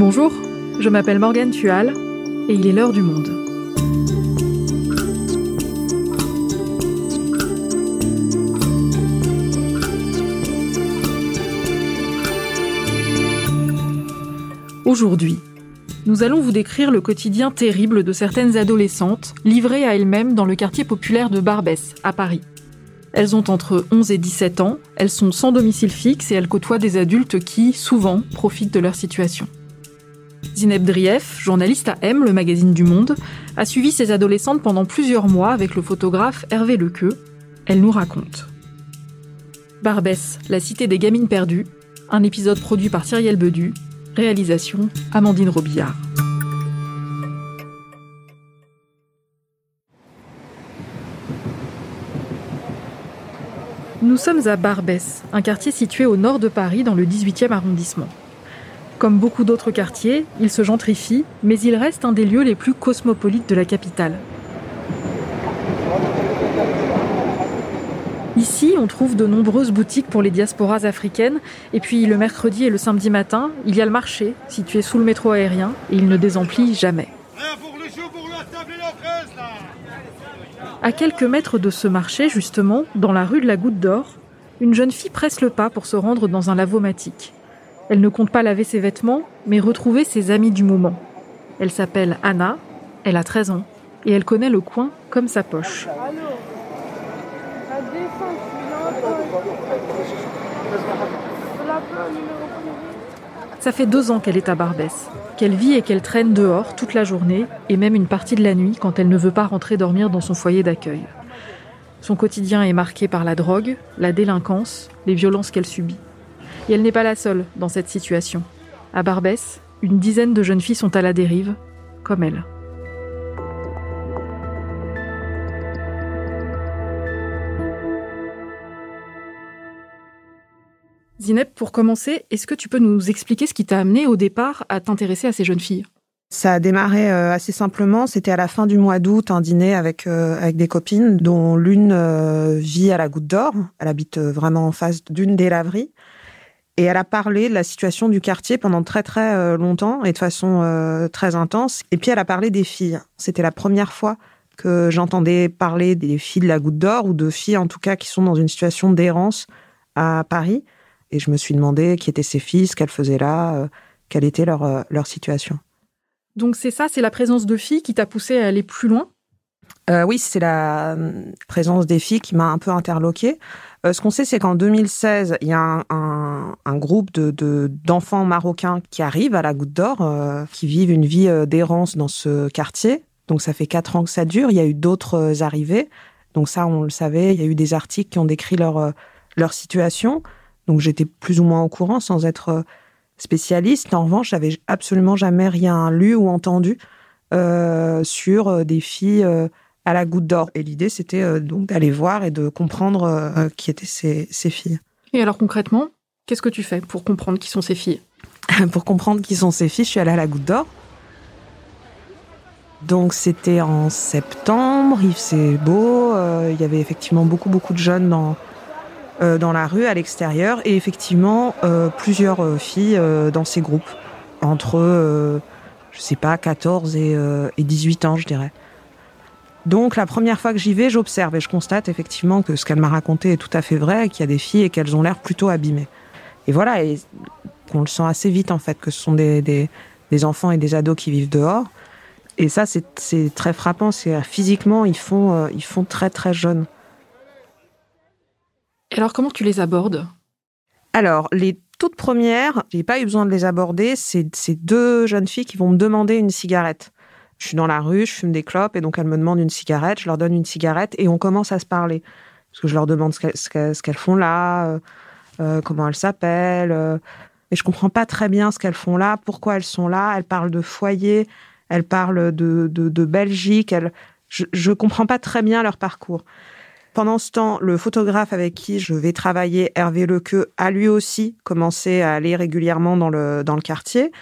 Bonjour, je m'appelle Morgane Tual et il est l'heure du monde. Aujourd'hui, nous allons vous décrire le quotidien terrible de certaines adolescentes livrées à elles-mêmes dans le quartier populaire de Barbès, à Paris. Elles ont entre 11 et 17 ans, elles sont sans domicile fixe et elles côtoient des adultes qui, souvent, profitent de leur situation. Zineb Drief, journaliste à M, le magazine du Monde, a suivi ces adolescentes pendant plusieurs mois avec le photographe Hervé Lequeux. Elle nous raconte. Barbès, la cité des gamines perdues, un épisode produit par Cyrielle Bedu, réalisation Amandine Robillard. Nous sommes à Barbès, un quartier situé au nord de Paris dans le 18e arrondissement. Comme beaucoup d'autres quartiers, il se gentrifie, mais il reste un des lieux les plus cosmopolites de la capitale. Ici, on trouve de nombreuses boutiques pour les diasporas africaines, et puis le mercredi et le samedi matin, il y a le marché, situé sous le métro aérien, et il ne désemplit jamais. À quelques mètres de ce marché, justement, dans la rue de la Goutte d'Or, une jeune fille presse le pas pour se rendre dans un lavomatique. Elle ne compte pas laver ses vêtements, mais retrouver ses amis du moment. Elle s'appelle Anna, elle a 13 ans, et elle connaît le coin comme sa poche. Ça fait deux ans qu'elle est à Barbès, qu'elle vit et qu'elle traîne dehors toute la journée et même une partie de la nuit quand elle ne veut pas rentrer dormir dans son foyer d'accueil. Son quotidien est marqué par la drogue, la délinquance, les violences qu'elle subit. Et elle n'est pas la seule dans cette situation. À Barbès, une dizaine de jeunes filles sont à la dérive, comme elle. Zineb, pour commencer, est-ce que tu peux nous expliquer ce qui t'a amené au départ à t'intéresser à ces jeunes filles? Ça a démarré euh, assez simplement. C'était à la fin du mois d'août, un dîner avec euh, des copines, dont l'une euh, vit à la Goutte d'Or. Elle habite vraiment en face d'une des laveries. Et elle a parlé de la situation du quartier pendant très très longtemps et de façon très intense. Et puis elle a parlé des filles. C'était la première fois que j'entendais parler des filles de la Goutte d'Or ou de filles en tout cas qui sont dans une situation d'errance à Paris. Et je me suis demandé qui étaient ces filles, ce qu'elles faisaient là, euh, quelle était leur, euh, leur situation. Donc c'est ça, c'est la présence de filles qui t'a poussé à aller plus loin euh, Oui, c'est la présence des filles qui m'a un peu interloqué. ce qu'on sait, c'est qu'en 2016, il y a un, groupe de, d'enfants marocains qui arrivent à la Goutte d'Or, qui vivent une vie d'errance dans ce quartier. Donc ça fait quatre ans que ça dure. Il y a eu d'autres arrivées. Donc ça, on le savait. Il y a eu des articles qui ont décrit leur, leur situation. Donc j'étais plus ou moins au courant sans être euh, spécialiste. En revanche, j'avais absolument jamais rien lu ou entendu euh, sur euh, des filles à la goutte d'or. Et l'idée, c'était donc d'aller voir et de comprendre qui étaient ces, ces, filles. Et alors concrètement, qu'est-ce que tu fais pour comprendre qui sont ces filles? Pour comprendre qui sont ces filles, je suis allée à la goutte d'or. Donc c'était en septembre, il faisait beau, il y avait effectivement beaucoup beaucoup de jeunes dans, euh, dans la rue, à l'extérieur, et effectivement euh, plusieurs euh, filles dans ces groupes, entre, je sais pas, 14 et, et 18 ans, je dirais. Donc la première fois que j'y vais, j'observe et je constate effectivement que ce qu'elle m'a raconté est tout à fait vrai, qu'il y a des filles et qu'elles ont l'air plutôt abîmées. Et voilà, et qu'on le sent assez vite en fait, que ce sont des, des, des enfants et des ados qui vivent dehors. Et ça, c'est très frappant. C'est physiquement, ils font, ils font très très jeunes. Et alors, comment tu les abordes? Alors, les toutes premières, j'ai pas eu besoin de les aborder. C'est ces deux jeunes filles qui vont me demander une cigarette. Je suis dans la rue, je fume des clopes et donc elles me demandent une cigarette. Je leur donne une cigarette et on commence à se parler parce que je leur demande ce qu'elles font là, euh, euh, comment elles s'appellent. Euh, et je comprends pas très bien ce qu'elles font là, pourquoi elles sont là. Elles parlent de foyer, elles parlent de, de, Belgique. Elles, je, je comprends pas très bien leur parcours. Pendant ce temps, le photographe avec qui je vais travailler, Hervé Lequeux, a lui aussi commencé à aller régulièrement dans le, dans le quartier.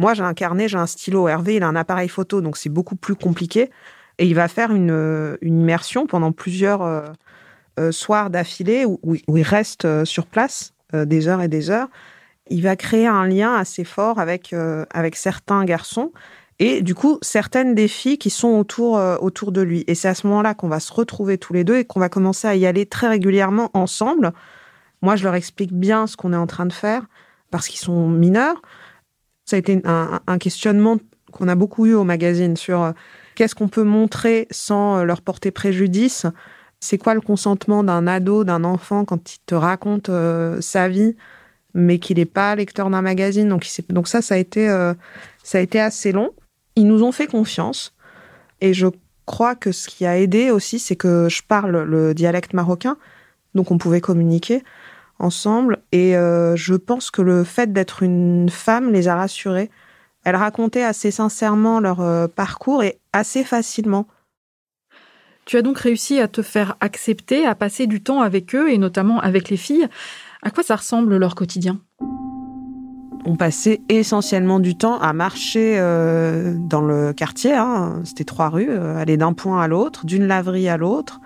Moi, j'ai un carnet, j'ai un stylo. Hervé, il a un appareil photo, donc c'est beaucoup plus compliqué. Et il va faire une, une immersion pendant plusieurs euh, euh, soirs d'affilée où, il reste euh, sur place des heures et des heures. il va créer un lien assez fort avec, euh, avec certains garçons et du coup certaines des filles qui sont autour, euh, autour de lui. Et c'est à ce moment-là qu'on va se retrouver tous les deux et qu'on va commencer à y aller très régulièrement ensemble. Moi, je leur explique bien ce qu'on est en train de faire parce qu'ils sont mineurs. Ça a été un, questionnement qu'on a beaucoup eu au magazine sur euh, qu'est-ce qu'on peut montrer sans leur porter préjudice. C'est quoi le consentement d'un ado, d'un enfant quand il te raconte sa vie mais qu'il n'est pas lecteur d'un magazine? Donc, ça, ça a, été, euh, ça a été assez long. Ils nous ont fait confiance. Et je crois que ce qui a aidé aussi, c'est que je parle le dialecte marocain. Donc on pouvait communiquer ensemble. Et euh, je pense que le fait d'être une femme les a rassurés. Elles racontaient assez sincèrement leur euh, parcours et assez facilement. Tu as donc réussi à te faire accepter, à passer du temps avec eux et notamment avec les filles. À quoi ça ressemble leur quotidien? On passait essentiellement du temps à marcher euh, dans le quartier. Hein. C'était trois rues, euh, aller d'un point à l'autre, d'une laverie à l'autre.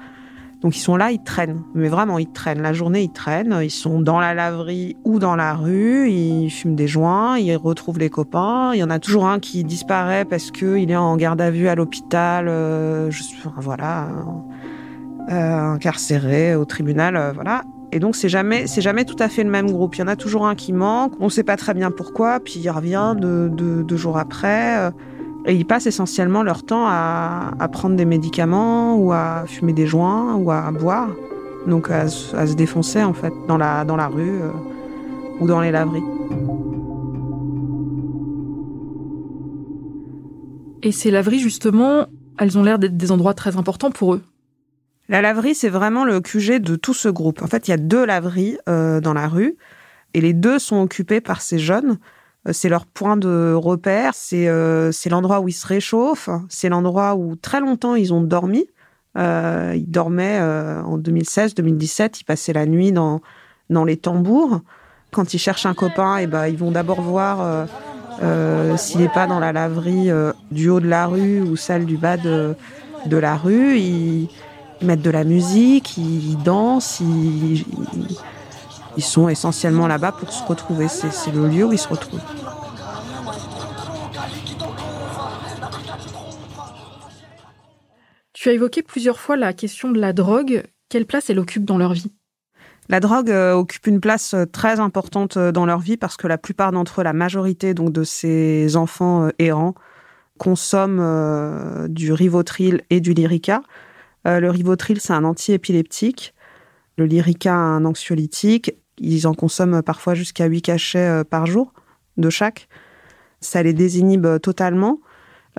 Donc ils sont là, ils traînent. Mais vraiment, ils traînent. La journée, ils traînent. Ils sont dans la laverie ou dans la rue. Ils fument des joints. Ils retrouvent les copains. Il y en a toujours un qui disparaît parce qu'il est en garde à vue à l'hôpital. Euh, voilà, incarcéré au tribunal. voilà. Et donc c'est jamais c'est jamais tout à fait le même groupe. Il y en a toujours un qui manque. On ne sait pas très bien pourquoi, puis il revient deux, jours après. Et ils passent essentiellement leur temps à, prendre des médicaments ou à fumer des joints ou à boire. Donc à, se défoncer en fait dans la dans la rue euh, ou dans les laveries. Et ces laveries justement, elles ont l'air d'être des endroits très importants pour eux. La laverie, c'est vraiment le QG de tout ce groupe. En fait, il y a deux laveries euh, dans la rue et les deux sont occupés par ces jeunes. Euh, c'est leur point de repère, c'est euh, l'endroit où ils se réchauffent, c'est l'endroit où très longtemps ils ont dormi. Euh, ils dormaient en 2016, 2017, ils passaient la nuit dans, dans les tambours. Quand ils cherchent un copain, et eh ben, ils vont d'abord voir s'il n'est pas dans la laverie du haut de la rue ou celle du bas de, de la rue. Ils, ils mettent de la musique, ils dansent, ils, sont essentiellement là-bas pour se retrouver. C'est le lieu où ils se retrouvent. Tu as évoqué plusieurs fois la question de la drogue. Quelle place elle occupe dans leur vie? La drogue euh, occupe une place euh, très importante euh, dans leur vie parce que la plupart d'entre eux, la majorité donc de ces enfants errants, consomment du Rivotril et du Lyrica. Le Rivotril, c'est un antiépileptique. Le Lyrica, un anxiolytique. Ils en consomment parfois jusqu'à 8 cachets euh, par jour de chaque. Ça les désinhibe totalement.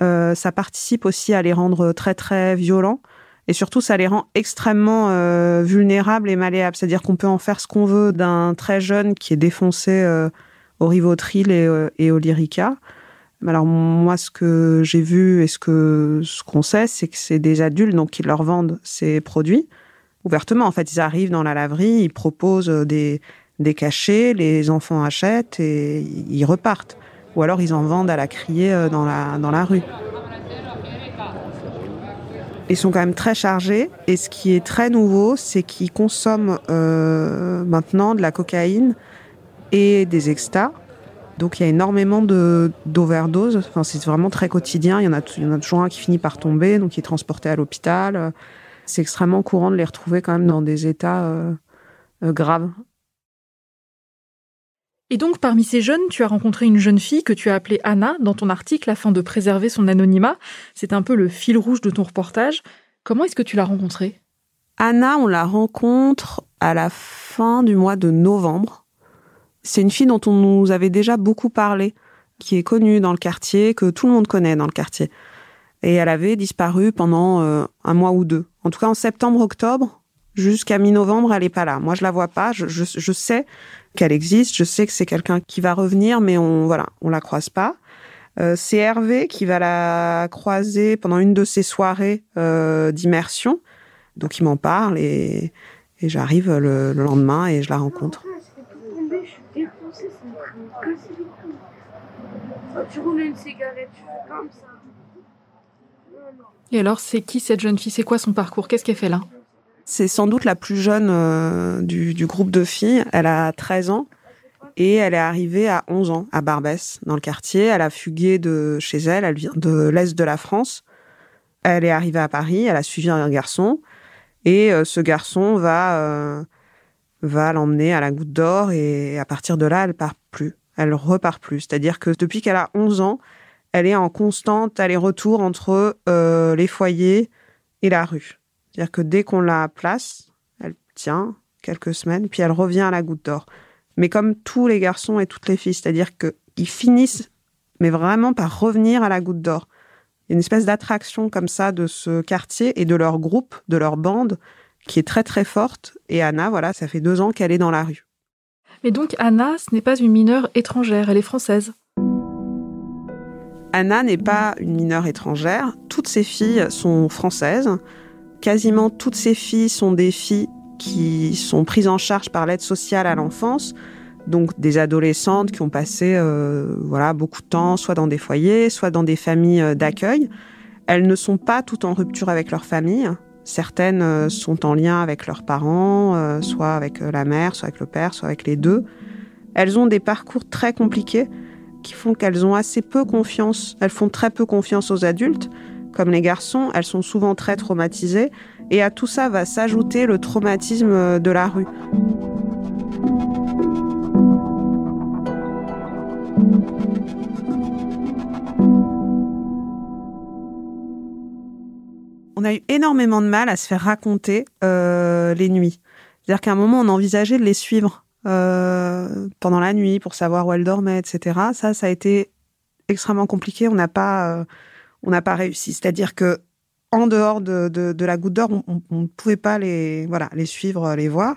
Euh, ça participe aussi à les rendre très très violents. Et surtout, ça les rend extrêmement vulnérables et malléables. C'est-à-dire qu'on peut en faire ce qu'on veut d'un très jeune qui est défoncé au Rivotril et, et au Lyrica. Alors moi, ce que j'ai vu et ce que ce qu'on sait, c'est que c'est des adultes donc qui leur vendent ces produits ouvertement. En fait, ils arrivent dans la laverie, ils proposent des des cachets, les enfants achètent et ils repartent. Ou alors ils en vendent à la criée euh, dans la dans la rue. Ils sont quand même très chargés et ce qui est très nouveau, c'est qu'ils consomment euh, maintenant de la cocaïne et des extas donc il y a énormément d'overdoses. Enfin, c'est vraiment très quotidien. Il y en a, il y en a toujours un qui finit par tomber, donc il est transporté à l'hôpital. C'est extrêmement courant de les retrouver quand même dans des états euh, euh, graves. Et donc, parmi ces jeunes, tu as rencontré une jeune fille que tu as appelée Anna dans ton article afin de préserver son anonymat. C'est un peu le fil rouge de ton reportage. Comment est-ce que tu l'as rencontrée? Anna, on la rencontre à la fin du mois de novembre. C'est une fille dont on nous avait déjà beaucoup parlé, qui est connue dans le quartier, que tout le monde connaît dans le quartier. Et elle avait disparu pendant euh, un mois ou deux. En tout cas, en septembre-octobre, jusqu'à mi-novembre, elle n'est pas là. Moi, je la vois pas. Je, sais qu'elle existe. Je sais que c'est quelqu'un qui va revenir, mais on voilà, on la croise pas. Euh, c'est Hervé qui va la croiser pendant une de ses soirées euh, d'immersion. Donc il m'en parle et, et j'arrive le, le, lendemain et je la rencontre. tu roules une cigarette, tu fais comme ça. Et alors, c'est qui cette jeune fille? C'est quoi son parcours? Qu'est-ce qu'elle fait là? C'est sans doute la plus jeune euh, du, groupe de filles. Elle a 13 ans. Et elle est arrivée à 11 ans à Barbès, dans le quartier. Elle a fugué de chez elle. Elle vient de l'Est de la France. Elle est arrivée à Paris. Elle a suivi un garçon. Et euh, ce garçon va, euh, va l'emmener à la goutte d'or. Et à partir de là, elle part plus. Elle repart plus. C'est-à-dire que depuis qu'elle a 11 ans, elle est en constante aller-retour entre euh, les foyers et la rue. C'est-à-dire que dès qu'on la place, elle tient quelques semaines, puis elle revient à la goutte d'or mais comme tous les garçons et toutes les filles, c'est-à-dire qu'ils finissent, mais vraiment par revenir à la goutte d'or. Une espèce d'attraction comme ça de ce quartier et de leur groupe, de leur bande, qui est très très forte. Et Anna, voilà, ça fait deux ans qu'elle est dans la rue. Mais donc Anna, ce n'est pas une mineure étrangère, elle est française. Anna n'est pas une mineure étrangère. Toutes ses filles sont françaises. Quasiment toutes ses filles sont des filles qui sont prises en charge par l'aide sociale à l'enfance, donc des adolescentes qui ont passé euh, voilà beaucoup de temps soit dans des foyers, soit dans des familles euh, d'accueil. Elles ne sont pas toutes en rupture avec leur famille. Certaines euh, sont en lien avec leurs parents, soit avec la mère, soit avec le père, soit avec les deux. Elles ont des parcours très compliqués qui font qu'elles ont assez peu confiance. Elles font très peu confiance aux adultes. Comme les garçons, elles sont souvent très traumatisées et à tout ça va s'ajouter le traumatisme de la rue. On a eu énormément de mal à se faire raconter euh, les nuits. C'est-à-dire qu'à un moment, on envisageait de les suivre euh, pendant la nuit pour savoir où elles dormaient, etc. Ça, ça a été extrêmement compliqué. On n'a pas, euh, on n'a pas réussi. C'est-à-dire que en dehors de, la goutte d'or, on ne pouvait pas les, voilà, les suivre, les voir.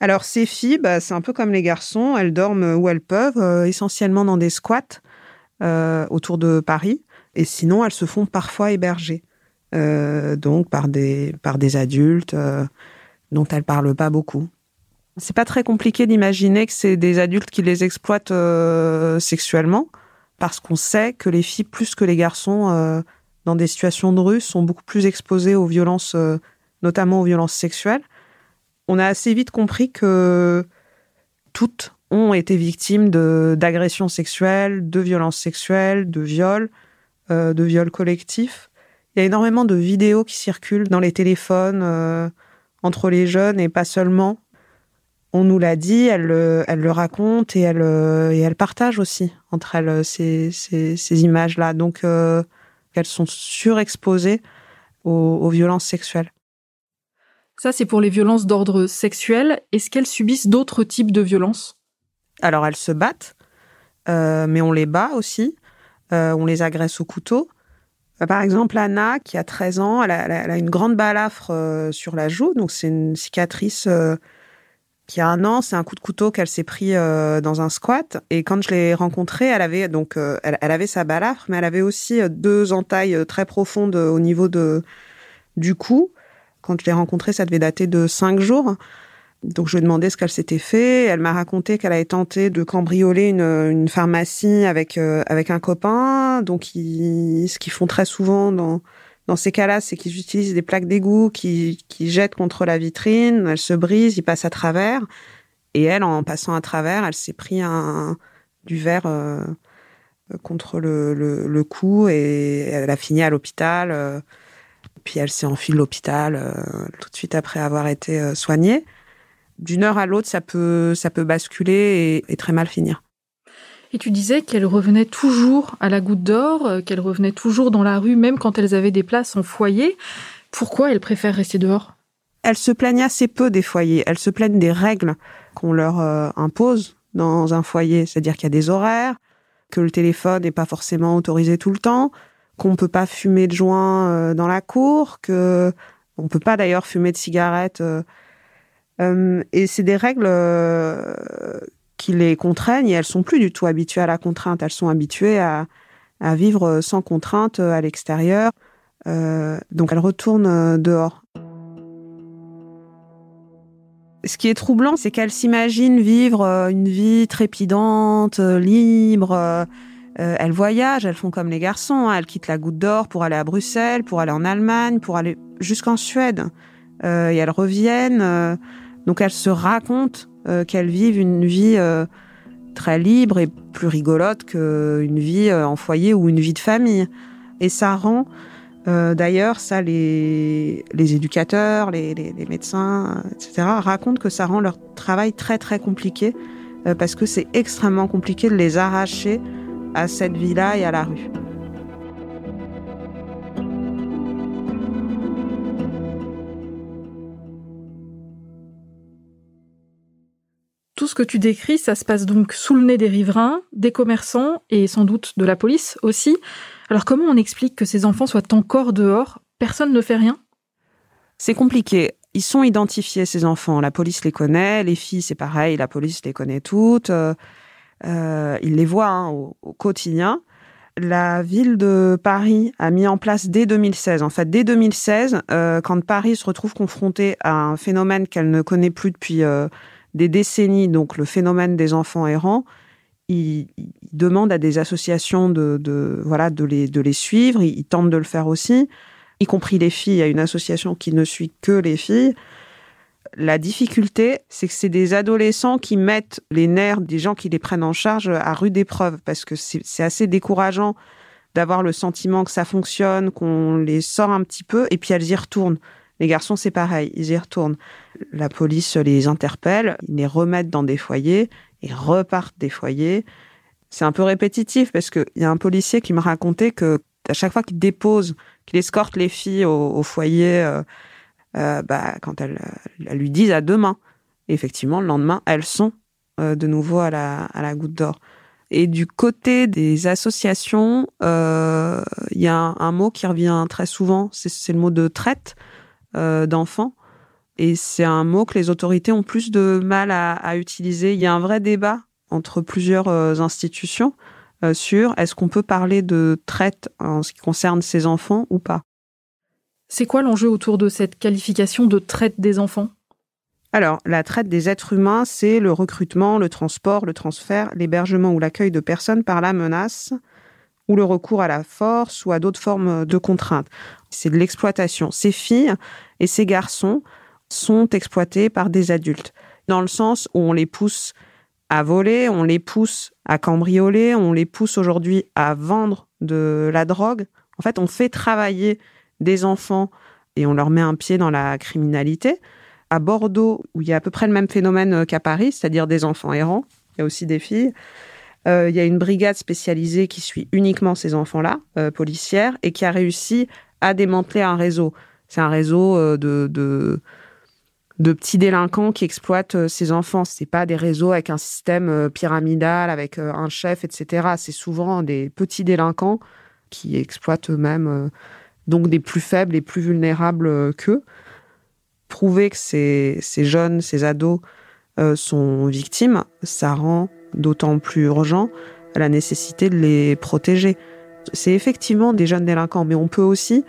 Alors ces filles, bah, c'est un peu comme les garçons, elles dorment où elles peuvent, euh, essentiellement dans des squats euh, autour de Paris, et sinon elles se font parfois héberger, euh, donc par des, par des adultes dont elles parlent pas beaucoup. C'est pas très compliqué d'imaginer que c'est des adultes qui les exploitent sexuellement, parce qu'on sait que les filles, plus que les garçons, dans des situations de rue sont beaucoup plus exposés aux violences, euh, notamment aux violences sexuelles. On a assez vite compris que toutes ont été victimes d'agressions sexuelles, de violences sexuelles, de viols, euh, de viols collectifs. Il y a énormément de vidéos qui circulent dans les téléphones euh, entre les jeunes et pas seulement. On nous l'a dit, elle, elle le raconte et elle, et elle partage aussi entre elles ces, ces, ces images-là. Donc, qu'elles sont surexposées aux, violences sexuelles. Ça, c'est pour les violences d'ordre sexuel. Est-ce qu'elles subissent d'autres types de violences? Alors, elles se battent, euh, mais on les bat aussi. Euh, on les agresse au couteau. Euh, par exemple, Anna, qui a 13 ans, elle a, une grande balafre sur la joue, donc c'est une cicatrice qui a un an, c'est un coup de couteau qu'elle s'est pris euh, dans un squat. Et quand je l'ai rencontrée, elle avait donc euh, elle, avait sa balafre, mais elle avait aussi euh, deux entailles très profondes au niveau de du cou. Quand je l'ai rencontrée, ça devait dater de cinq jours. Donc je lui ai demandé ce qu'elle s'était fait. Elle m'a raconté qu'elle avait tenté de cambrioler une, une pharmacie avec avec un copain. Donc ils, ce qu'ils font très souvent dans dans ces cas-là, c'est qu'ils utilisent des plaques d'égout qui, qui jettent contre la vitrine, elles se brisent, ils passent à travers. Et elle, en passant à travers, elle s'est pris un, du verre euh, contre le, le, cou et elle a fini à l'hôpital. Euh, puis elle s'est enfuie de l'hôpital euh, tout de suite après avoir été soignée. D'une heure à l'autre, ça peut, ça peut basculer et très mal finir. Et tu disais qu'elles revenaient toujours à la goutte d'or, euh, qu'elles revenaient toujours dans la rue, même quand elles avaient des places en foyer. Pourquoi elles préfèrent rester dehors? Elles se plaignent assez peu des foyers. Elles se plaignent des règles qu'on leur euh, impose dans un foyer. C'est-à-dire qu'il y a des horaires, que le téléphone n'est pas forcément autorisé tout le temps, qu'on ne peut pas fumer de joint euh, dans la cour, que on peut pas d'ailleurs fumer de cigarettes. et c'est des règles qui les contraignent et elles sont plus du tout habituées à la contrainte. Elles sont habituées à, vivre sans contrainte à l'extérieur. Euh, donc elles retournent euh, dehors. Ce qui est troublant, c'est qu'elles s'imaginent vivre euh, une vie trépidante, libre. elles voyagent, elles font comme les garçons. Hein. Elles quittent la Goutte d'Or pour aller à Bruxelles, pour aller en Allemagne, pour aller jusqu'en Suède. et elles reviennent. donc elles se racontent euh, qu'elles vivent une vie euh, très libre et plus rigolote qu'une vie en foyer ou une vie de famille. Et ça rend, d'ailleurs, ça les, les éducateurs, les, les, les, médecins, etc., racontent que ça rend leur travail très très compliqué parce que c'est extrêmement compliqué de les arracher à cette vie-là et à la rue. Ce que tu décris, ça se passe donc sous le nez des riverains, des commerçants et sans doute de la police aussi. Alors comment on explique que ces enfants soient encore dehors? Personne ne fait rien? C'est compliqué. Ils sont identifiés, ces enfants. La police les connaît, les filles, c'est pareil, la police les connaît toutes. Euh, euh, il les voit hein, au, quotidien. La ville de Paris a mis en place dès 2016, en fait dès 2016, euh, quand Paris se retrouve confronté à un phénomène qu'elle ne connaît plus depuis des décennies, donc le phénomène des enfants errants, il, il demande à des associations de, voilà de les de les suivre. Il, il tente de le faire aussi, y compris les filles. Il y a une association qui ne suit que les filles. La difficulté, c'est que c'est des adolescents qui mettent les nerfs des gens qui les prennent en charge à rude épreuve, parce que c'est assez décourageant d'avoir le sentiment que ça fonctionne, qu'on les sort un petit peu, et puis elles y retournent. Les garçons, c'est pareil, ils y retournent. La police les interpelle, ils les remettent dans des foyers, ils repartent des foyers. C'est un peu répétitif parce qu'il y a un policier qui me racontait que à chaque fois qu'il dépose, qu'il escorte les filles au, foyer, euh, euh, bah, quand elles, elles, lui disent à demain. effectivement, le lendemain, elles sont euh, de nouveau à la, à la goutte d'or. Et du côté des associations, euh, il y a un, mot qui revient très souvent, c'est le mot de traite euh, d'enfants. Et c'est un mot que les autorités ont plus de mal à, à, utiliser. Il y a un vrai débat entre plusieurs euh, institutions euh, sur est-ce qu'on peut parler de traite en ce qui concerne ces enfants ou pas. C'est quoi l'enjeu autour de cette qualification de traite des enfants? Alors, la traite des êtres humains, c'est le recrutement, le transport, le transfert, l'hébergement ou l'accueil de personnes par la menace ou le recours à la force ou à d'autres formes de contraintes. C'est de l'exploitation. Ces filles et ces garçons sont exploités par des adultes, dans le sens où on les pousse à voler, on les pousse à cambrioler, on les pousse aujourd'hui à vendre de la drogue. En fait, on fait travailler des enfants et on leur met un pied dans la criminalité. À Bordeaux, où il y a à peu près le même phénomène euh, qu'à Paris, c'est-à-dire des enfants errants, il y a aussi des filles, euh, il y a une brigade spécialisée qui suit uniquement ces enfants-là, euh, policière, et qui a réussi à démanteler un réseau. C'est un réseau de, de, petits délinquants qui exploitent euh, ces enfants. C'est pas des réseaux avec un système pyramidal, avec un chef, etc. C'est souvent des petits délinquants qui exploitent eux-mêmes donc des plus faibles et plus vulnérables euh, qu'eux. Prouver que ces, jeunes, ces ados euh, sont victimes, ça rend d'autant plus urgent la nécessité de les protéger. C'est effectivement des jeunes délinquants, mais on peut aussi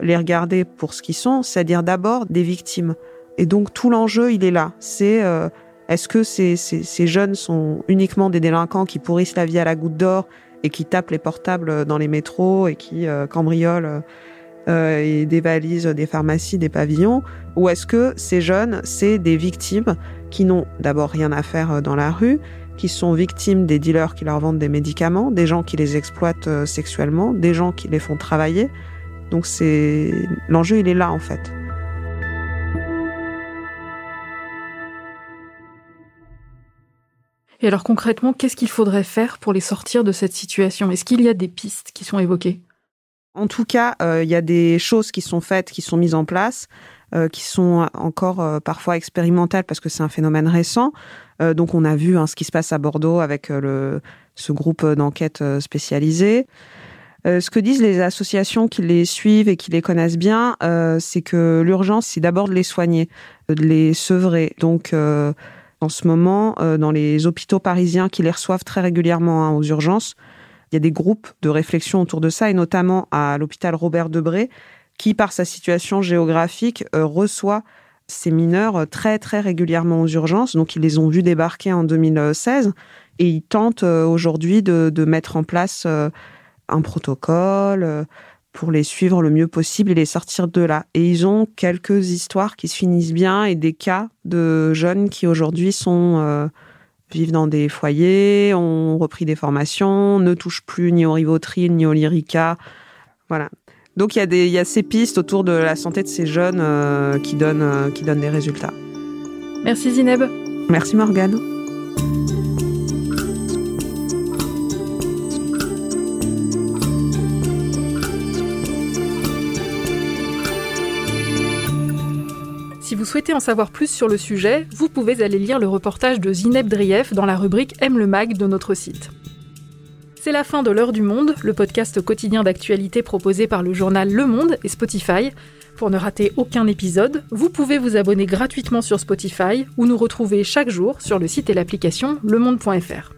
les regarder pour ce qu'ils sont, c'est-à-dire d'abord des victimes. Et donc tout l'enjeu, il est là. C'est euh, est-ce que ces, jeunes sont uniquement des délinquants qui pourrissent la vie à la goutte d'or et qui tapent les portables dans les métros et qui euh, cambriolent euh, et dévalisent des pharmacies, des pavillons? Ou est-ce que ces jeunes, c'est des victimes qui n'ont d'abord rien à faire dans la rue, qui sont victimes des dealers qui leur vendent des médicaments, des gens qui les exploitent sexuellement, des gens qui les font travailler? Donc c'est l'enjeu, il est là en fait. Et alors concrètement, qu'est-ce qu'il faudrait faire pour les sortir de cette situation? Est-ce qu'il y a des pistes qui sont évoquées? En tout cas, euh, il y a des choses qui sont faites, qui sont mises en place, euh, qui sont encore euh, parfois expérimentales parce que c'est un phénomène récent. Donc, on a vu hein, ce qui se passe à Bordeaux avec ce groupe d'enquête spécialisé. ce que disent les associations qui les suivent et qui les connaissent bien, c'est que l'urgence, c'est d'abord de les soigner, de les sevrer. Donc, en ce moment, dans les hôpitaux parisiens qui les reçoivent très régulièrement hein, aux urgences, il y a des groupes de réflexion autour de ça, et notamment à l'hôpital Robert Debré, qui, par sa situation géographique, euh, reçoit ces mineurs très, très régulièrement aux urgences. Donc, ils les ont vus débarquer en 2016, et ils tentent euh, aujourd'hui de, mettre en place euh, un protocole euh, pour les suivre le mieux possible et les sortir de là. Et ils ont quelques histoires qui se finissent bien et des cas de jeunes qui aujourd'hui sont vivent dans des foyers, ont repris des formations, ne touchent plus ni au Rivotril ni au Lyrica. Voilà. Donc il y, a des, il y a ces pistes autour de la santé de ces jeunes euh, qui, donnent, euh, qui donnent des résultats. Merci Zineb. Merci Morgane. Vous souhaitez en savoir plus sur le sujet, vous pouvez aller lire le reportage de Zineb Drief dans la rubrique Aime le mag de notre site. C'est la fin de L'heure du monde, le podcast quotidien d'actualité proposé par le journal Le Monde et Spotify. Pour ne rater aucun épisode, vous pouvez vous abonner gratuitement sur Spotify ou nous retrouver chaque jour sur le site et l'application lemonde.fr.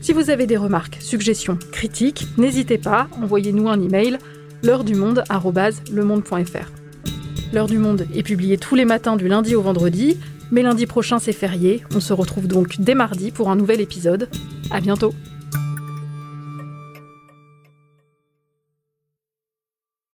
Si vous avez des remarques, suggestions, critiques, n'hésitez pas, envoyez-nous un email l'heure du. L'heure du monde est publiée tous les matins du lundi au vendredi, mais lundi prochain c'est férié. On se retrouve donc dès mardi pour un nouvel épisode. À bientôt.